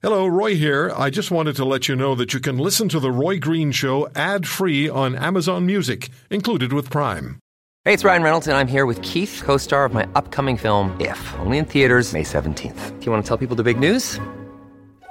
Hello, Roy here. I just wanted to let you know that you can listen to The Roy Green Show ad free on Amazon Music, included with Prime. Hey, it's Ryan Reynolds, and I'm here with Keith, co star of my upcoming film, If, only in theaters, May 17th. Do you want to tell people the big news?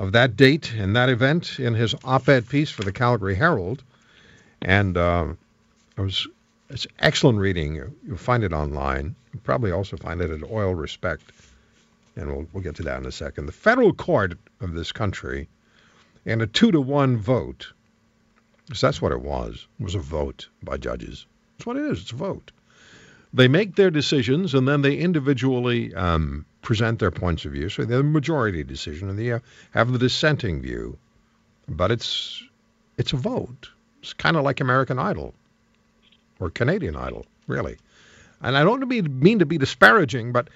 of that date and that event in his op-ed piece for the Calgary Herald, and uh, it was it's excellent reading. You'll find it online. You'll probably also find it at Oil Respect, and we'll we'll get to that in a second. The federal court of this country, in a two to one vote, because that's what it was, was a vote by judges. That's what it is. It's a vote. They make their decisions and then they individually um, present their points of view. So they have a majority decision and they have the dissenting view. But it's it's a vote. It's kind of like American Idol or Canadian Idol, really. And I don't mean to be disparaging, but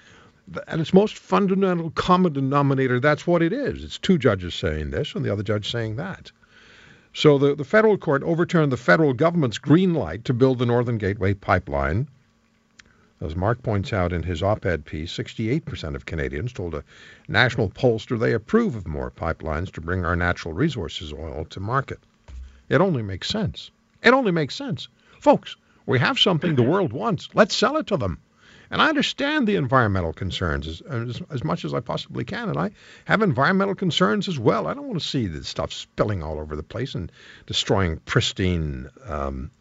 at its most fundamental common denominator, that's what it is. It's two judges saying this and the other judge saying that. So the, the federal court overturned the federal government's green light to build the Northern Gateway pipeline as Mark points out in his op-ed piece, 68% of Canadians told a national pollster they approve of more pipelines to bring our natural resources oil to market. It only makes sense. It only makes sense. Folks, we have something the world wants. Let's sell it to them. And I understand the environmental concerns as, as, as, much as I possibly can. And I have environmental concerns as well. I don't want to see this stuff spilling all over the place and destroying pristine, um,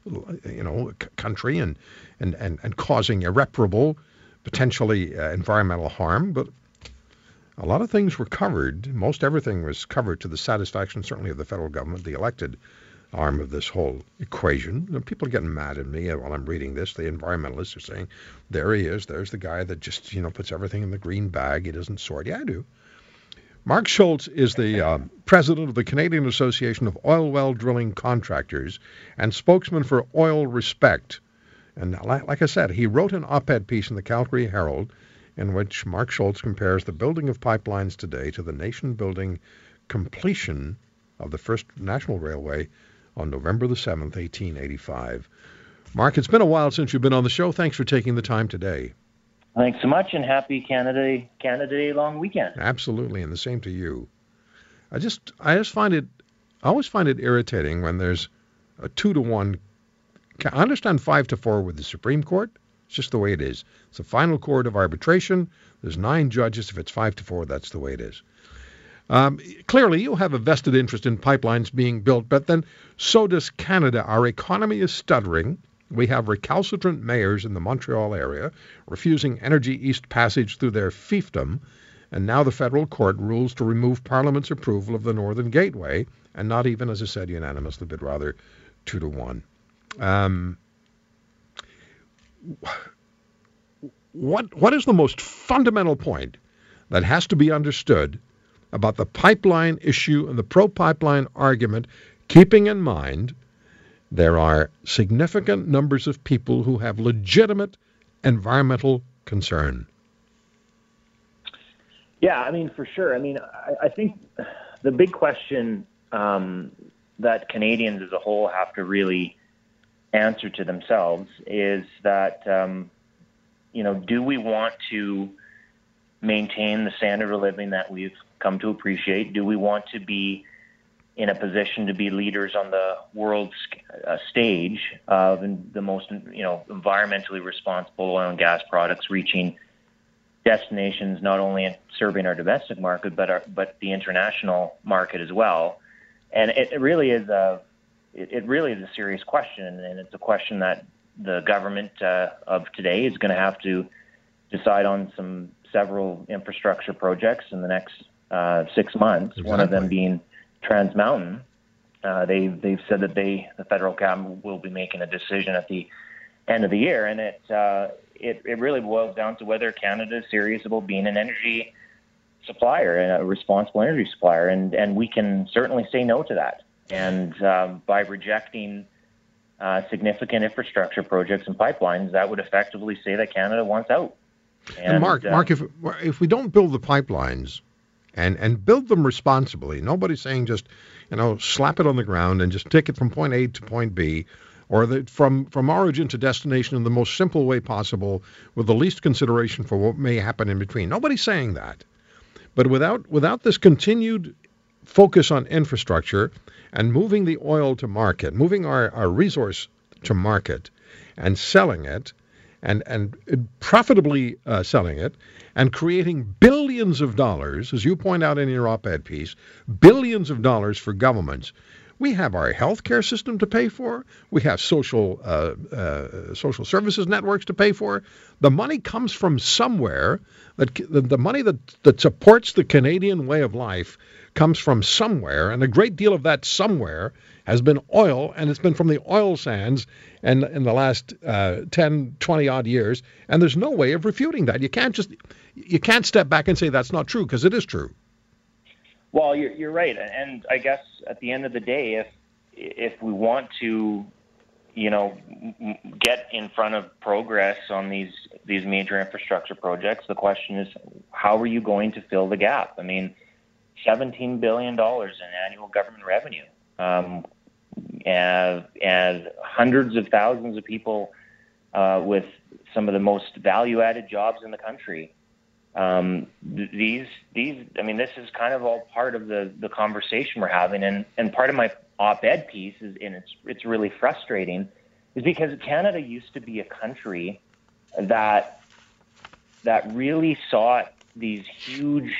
you know, c- country and, and, and, and causing irreparable, potentially uh, environmental harm. But a lot of things were covered. Most everything was covered to the satisfaction, certainly, of the federal government, the elected arm of this whole equation. People are getting mad at me while I'm reading this. The environmentalists are saying, there he is. There's the guy that just, you know, puts everything in the green bag. He doesn't sort. Yeah, I do. Mark Scholz is the uh, president of the Canadian Association of Oil Well Drilling Contractors and spokesman for Oil Respect. And like, I said, he wrote an op-ed piece in the Calgary Herald in which Mark Scholz compares the building of pipelines today to the nation-building completion of the first national railway on November the 7th, 1885. Mark, it's been a while since you've been on the show. Thanks for taking the time today. Thanks so much, and happy Canada Canada Day long weekend. Absolutely, and the same to you. I just I just find it I always find it irritating when there's a two to one. I understand five to four with the Supreme Court. It's just the way it is. It's a final court of arbitration. There's nine judges. If it's five to four, that's the way it is. Um, clearly, you have a vested interest in pipelines being built, but then so does Canada. Our economy is stuttering. We have recalcitrant mayors in the Montreal area refusing Energy East passage through their fiefdom, and now the federal court rules to remove Parliament's approval of the Northern Gateway, and not even, as I said, unanimously, but rather two to one. Um, what what is the most fundamental point that has to be understood about the pipeline issue and the pro-pipeline argument, keeping in mind there are significant numbers of people who have legitimate environmental concern. Yeah, I mean, for sure. I mean, I, I think the big question um, that Canadians as a whole have to really answer to themselves is that, um, you know, do we want to maintain the standard of living that we've come to appreciate? Do we want to be in a position to be leaders on the world uh, stage of the most, you know, environmentally responsible oil and gas products reaching destinations not only in serving our domestic market but our, but the international market as well. And it, really is a it, it, really is a serious question, and it's a question that the government uh, of today is going to have to decide on some several infrastructure projects in the next uh, six months. Exactly. One of them being Trans Mountain. Uh, they they've said that they the federal cabinet will be making a decision at the end of the year, and it uh, it it really boils down to whether Canada is serious about being an energy supplier and a responsible energy supplier, and and we can certainly say no to that. And um, by rejecting uh, significant infrastructure projects and pipelines, that would effectively say that Canada wants out. And, and Mark, uh, Mark, if if we don't build the pipelines and and build them responsibly, nobody's saying just you know slap it on the ground and just take it from point A to point B, or the, from from origin to destination in the most simple way possible with the least consideration for what may happen in between. Nobody's saying that, but without without this continued focus on infrastructure and moving the oil to market, moving our, our resource to market, and selling it and, and profitably uh, selling it and creating billions of dollars, as you point out in your op ed piece, billions of dollars for governments. We have our healthcare system to pay for. We have social uh, uh, social services networks to pay for. The money comes from somewhere. That the, the money that, that supports the Canadian way of life comes from somewhere, and a great deal of that somewhere has been oil, and it's been from the oil sands and in the last uh, 10, 20 odd years, and there's no way of refuting that. You can't just you can't step back and say that's not true because it is true. Well, you're, you're right, and I guess at the end of the day, if if we want to, you know, get in front of progress on these these major infrastructure projects, the question is, how are you going to fill the gap? I mean, seventeen billion dollars in annual government revenue. Um, and, and hundreds of thousands of people uh, with some of the most value-added jobs in the country. Um, these, these, I mean, this is kind of all part of the the conversation we're having, and and part of my op-ed piece is, and it's it's really frustrating, is because Canada used to be a country that that really saw these huge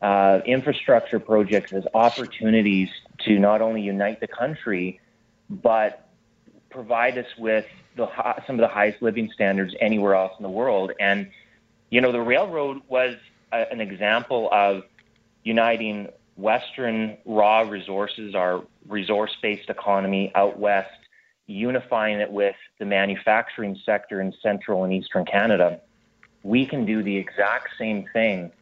uh, infrastructure projects as opportunities to not only unite the country, but provide us with the, some of the highest living standards anywhere else in the world. And, you know, the railroad was a, an example of uniting Western raw resources, our resource based economy out west, unifying it with the manufacturing sector in central and eastern Canada. We can do the exact same thing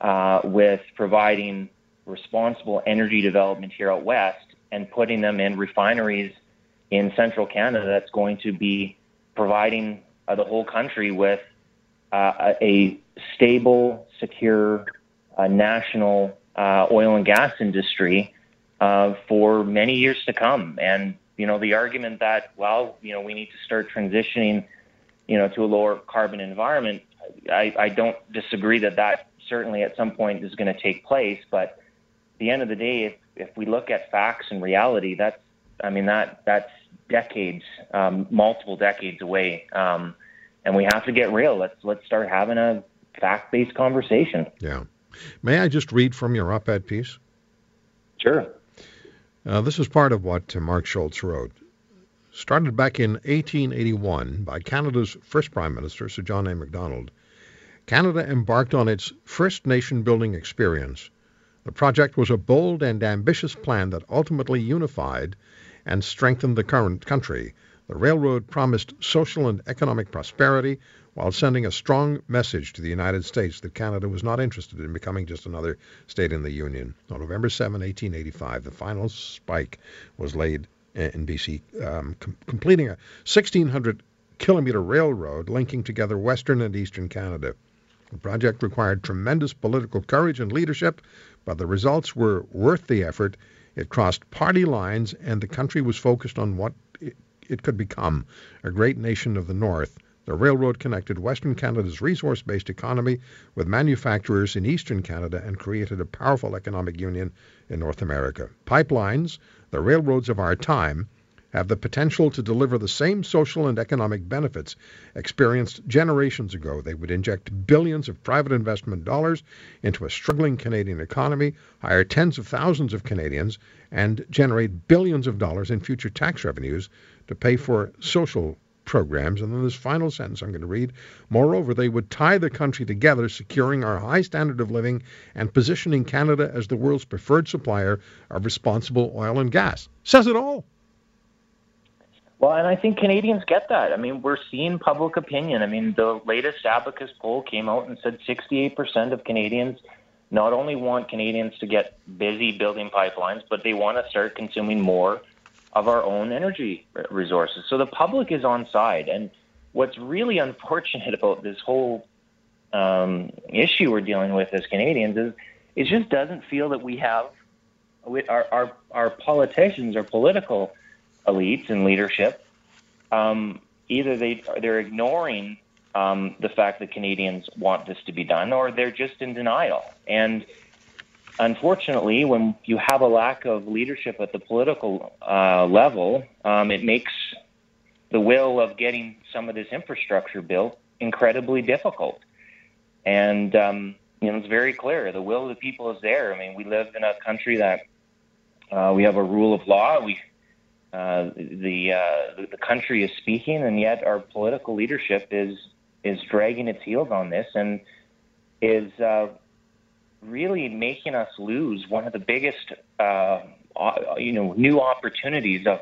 uh, with providing responsible energy development here out west and putting them in refineries in central Canada that's going to be providing uh, the whole country with uh, a stable, secure, uh, national uh, oil and gas industry uh, for many years to come. And you know the argument that well, you know, we need to start transitioning, you know, to a lower carbon environment. I, I don't disagree that that certainly at some point is going to take place, but the end of the day, if, if we look at facts and reality, that's I mean that that's decades, um, multiple decades away, um, and we have to get real. Let's let's start having a fact-based conversation. Yeah. May I just read from your op-ed piece? Sure. Uh, this is part of what uh, Mark Scholz wrote. Started back in 1881 by Canada's first Prime Minister, Sir John A. Macdonald, Canada embarked on its first nation building experience the project was a bold and ambitious plan that ultimately unified and strengthened the current country. The railroad promised social and economic prosperity while sending a strong message to the United States that Canada was not interested in becoming just another state in the Union. On November 7, 1885, the final spike was laid in BC, um, com- completing a 1,600 kilometer railroad linking together western and eastern Canada. The project required tremendous political courage and leadership, but the results were worth the effort. It crossed party lines, and the country was focused on what it, could become a great nation of the North. The railroad connected Western Canada's resource based economy with manufacturers in Eastern Canada and created a powerful economic union in North America. Pipelines, the railroads of our time, have the potential to deliver the same social and economic benefits experienced generations ago. They would inject billions of private investment dollars into a struggling Canadian economy, hire tens of thousands of Canadians, and generate billions of dollars in future tax revenues to pay for social programs. And then this final sentence I'm going to read. Moreover, they would tie the country together, securing our high standard of living and positioning Canada as the world's preferred supplier of responsible oil and gas. Says it all. Well, and I think Canadians get that. I mean, we're seeing public opinion. I mean, the latest Abacus poll came out and said 68% of Canadians not only want Canadians to get busy building pipelines, but they want to start consuming more of our own energy resources. So the public is on side. And what's really unfortunate about this whole um, issue we're dealing with as Canadians is it just doesn't feel that we have our our, our politicians, our political elites and leadership. Um, either they they're ignoring um, the fact that Canadians want this to be done, or they're just in denial. And unfortunately, when you have a lack of leadership at the political uh, level, um, it makes the will of getting some of this infrastructure built incredibly difficult. And um, you know, it's very clear the will of the people is there. I mean, we live in a country that uh, we have a rule of law. We uh, the, uh, the country is speaking, and yet our political leadership is is dragging its heels on this and is uh, really making us lose one of the biggest, uh, you know, new opportunities of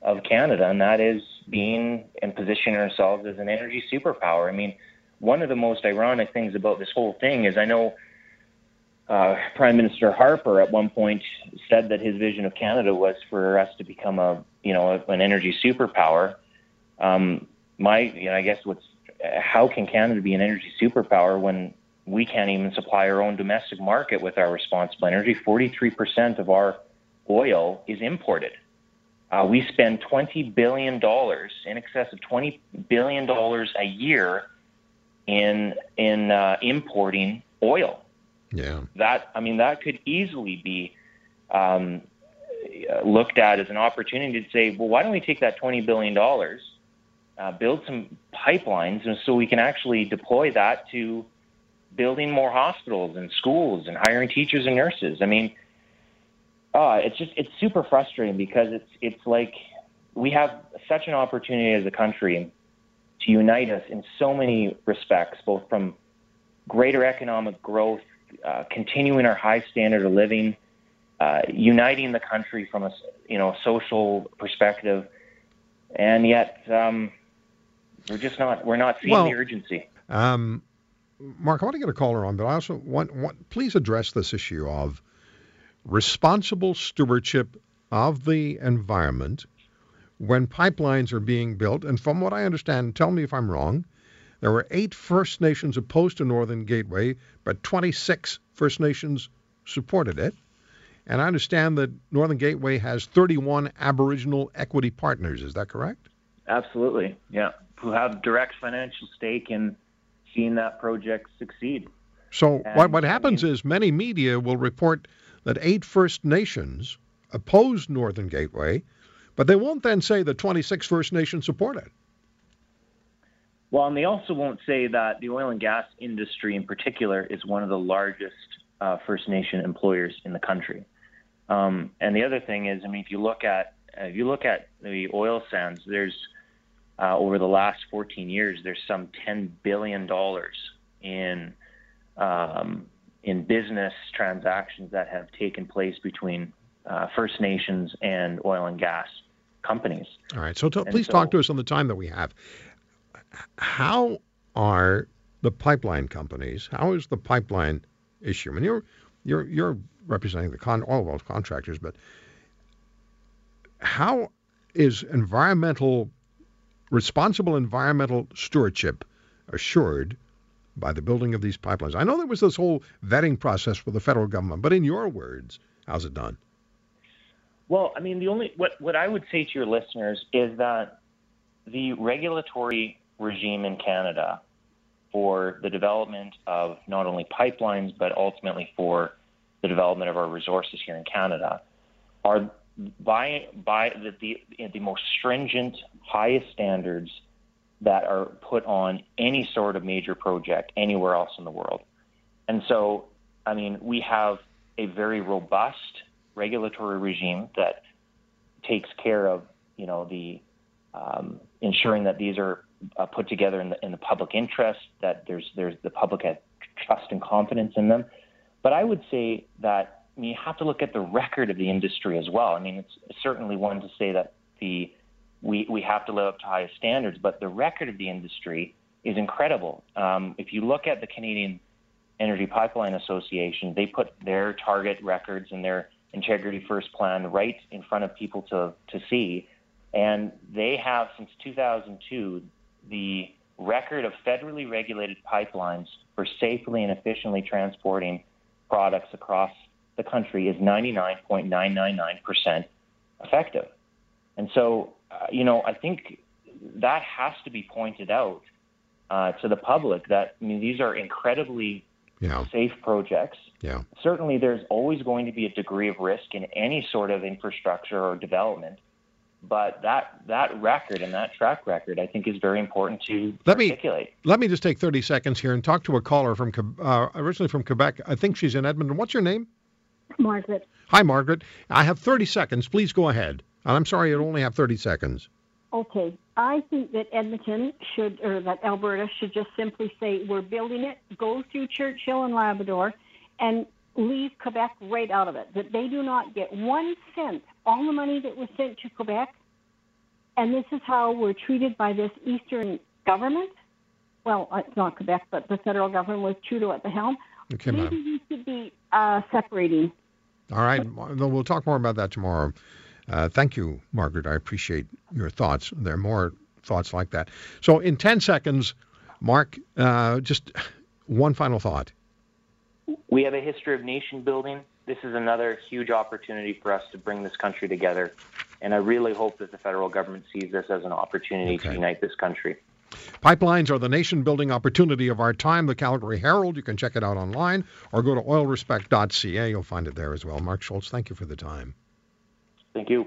of Canada, and that is being and positioning ourselves as an energy superpower. I mean, one of the most ironic things about this whole thing is I know uh, Prime Minister Harper at one point said that his vision of Canada was for us to become a, you know, an energy superpower. Um, my, you know, I guess what's how can Canada be an energy superpower when we can't even supply our own domestic market with our responsible energy? 43% of our oil is imported. Uh, we spend $20 billion, in excess of $20 billion a year in, in uh, importing oil. Yeah. That, I mean, that could easily be um, looked at as an opportunity to say, well, why don't we take that $20 billion uh, build some pipelines, and so we can actually deploy that to building more hospitals and schools and hiring teachers and nurses. I mean, uh, it's just it's super frustrating because it's it's like we have such an opportunity as a country to unite us in so many respects, both from greater economic growth, uh, continuing our high standard of living, uh, uniting the country from a you know social perspective, and yet um, we're just not we're not seeing well, the urgency. Um, Mark, I want to get a caller on, but I also want, want please address this issue of responsible stewardship of the environment when pipelines are being built. And from what I understand, tell me if I'm wrong, there were eight First Nations opposed to Northern Gateway, but 26 First Nations supported it. And I understand that Northern Gateway has 31 Aboriginal equity partners. Is that correct? Absolutely, yeah who have direct financial stake in seeing that project succeed. So and, what what happens I mean, is many media will report that eight First Nations oppose Northern Gateway, but they won't then say the 26 First Nations support it. Well, and they also won't say that the oil and gas industry in particular is one of the largest uh, First Nation employers in the country. Um, and the other thing is, I mean, if you look at uh, if you look at the oil sands, there's uh, over the last 14 years, there's some 10 billion dollars in um, in business transactions that have taken place between uh, First Nations and oil and gas companies. All right. So t- please so, talk to us on the time that we have. How are the pipeline companies? How is the pipeline issue? I mean, you're you're you're representing the con- oil well contractors, but how is environmental responsible environmental stewardship assured by the building of these pipelines? I know there was this whole vetting process for the federal government, but in your words, how's it done? Well, I mean, the only what what I would say to your listeners is that the regulatory regime in Canada for the development of not only pipelines but ultimately for the development of our resources here in Canada are by by the, the the most stringent, highest standards that are put on any sort of major project anywhere else in the world. And so, I mean, we have a very robust regulatory regime that takes care of, you know, the um, ensuring that these are uh, put together in the, in the public interest, that there's there's the public has trust and confidence in them. But I would say that I mean, you have to look at the record of the industry as well. I mean, it's certainly one to say that the we we have to live up to highest standards, but the record of the industry is incredible. Um, if you look at the Canadian Energy Pipeline Association, they put their target records and their integrity first plan right in front of people to, to see. And they have, since 2002, the record of federally regulated pipelines for safely and efficiently transporting products across the country is 99.999% effective. And so, uh, you know, I think that has to be pointed out uh, to the public that I mean these are incredibly yeah. safe projects. Yeah. Certainly, there's always going to be a degree of risk in any sort of infrastructure or development. But that that record and that track record, I think, is very important to let articulate. Me, let me just take 30 seconds here and talk to a caller from uh, originally from Quebec. I think she's in Edmonton. What's your name? Margaret. Hi, Margaret. I have 30 seconds. Please go ahead. And I'm sorry, you only have 30 seconds. Okay. I think that Edmonton should, or that Alberta should just simply say, we're building it, go through Churchill and Labrador, and leave Quebec right out of it. That they do not get one cent, all the money that was sent to Quebec, and this is how we're treated by this Eastern government. Well, uh, it's not Quebec, but the federal government with Trudeau at the helm. Okay, Maybe we should be uh, separating. All right. We'll talk more about that tomorrow. Uh, thank you, Margaret. I appreciate your thoughts. There are more thoughts like that. So, in 10 seconds, Mark, uh, just one final thought. We have a history of nation building. This is another huge opportunity for us to bring this country together. And I really hope that the federal government sees this as an opportunity okay. to unite this country. Pipelines are the nation building opportunity of our time. The Calgary Herald, you can check it out online or go to oilrespect.ca. You'll find it there as well. Mark Scholz, thank you for the time. Thank you.